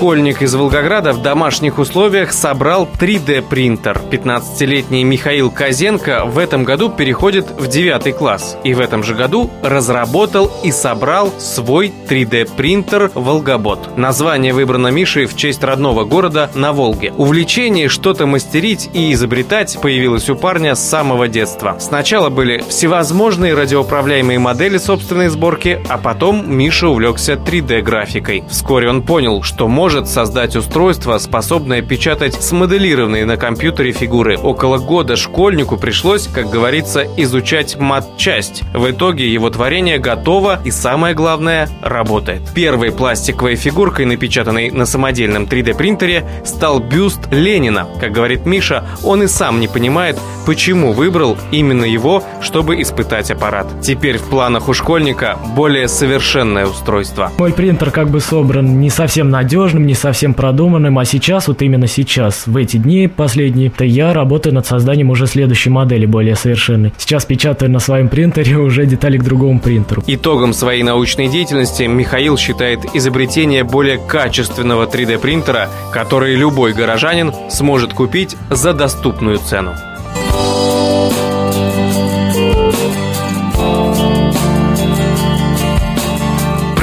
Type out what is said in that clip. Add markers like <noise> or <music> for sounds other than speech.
Школьник из Волгограда в домашних условиях собрал 3D-принтер. 15-летний Михаил Козенко в этом году переходит в 9 класс. И в этом же году разработал и собрал свой 3D-принтер «Волгобот». Название выбрано Мишей в честь родного города на Волге. Увлечение что-то мастерить и изобретать появилось у парня с самого детства. Сначала были всевозможные радиоуправляемые модели собственной сборки, а потом Миша увлекся 3D-графикой. Вскоре он понял, что может может создать устройство, способное печатать смоделированные на компьютере фигуры. Около года школьнику пришлось, как говорится, изучать мат-часть. В итоге его творение готово и, самое главное, работает. Первой пластиковой фигуркой, напечатанной на самодельном 3D-принтере, стал бюст Ленина. Как говорит Миша, он и сам не понимает, почему выбрал именно его, чтобы испытать аппарат. Теперь в планах у школьника более совершенное устройство. Мой принтер как бы собран не совсем надежным, сложным, не совсем продуманным, а сейчас, вот именно сейчас, в эти дни последние, то я работаю над созданием уже следующей модели, более совершенной. Сейчас печатаю на своем принтере <laughs> уже детали к другому принтеру. Итогом своей научной деятельности Михаил считает изобретение более качественного 3D-принтера, который любой горожанин сможет купить за доступную цену.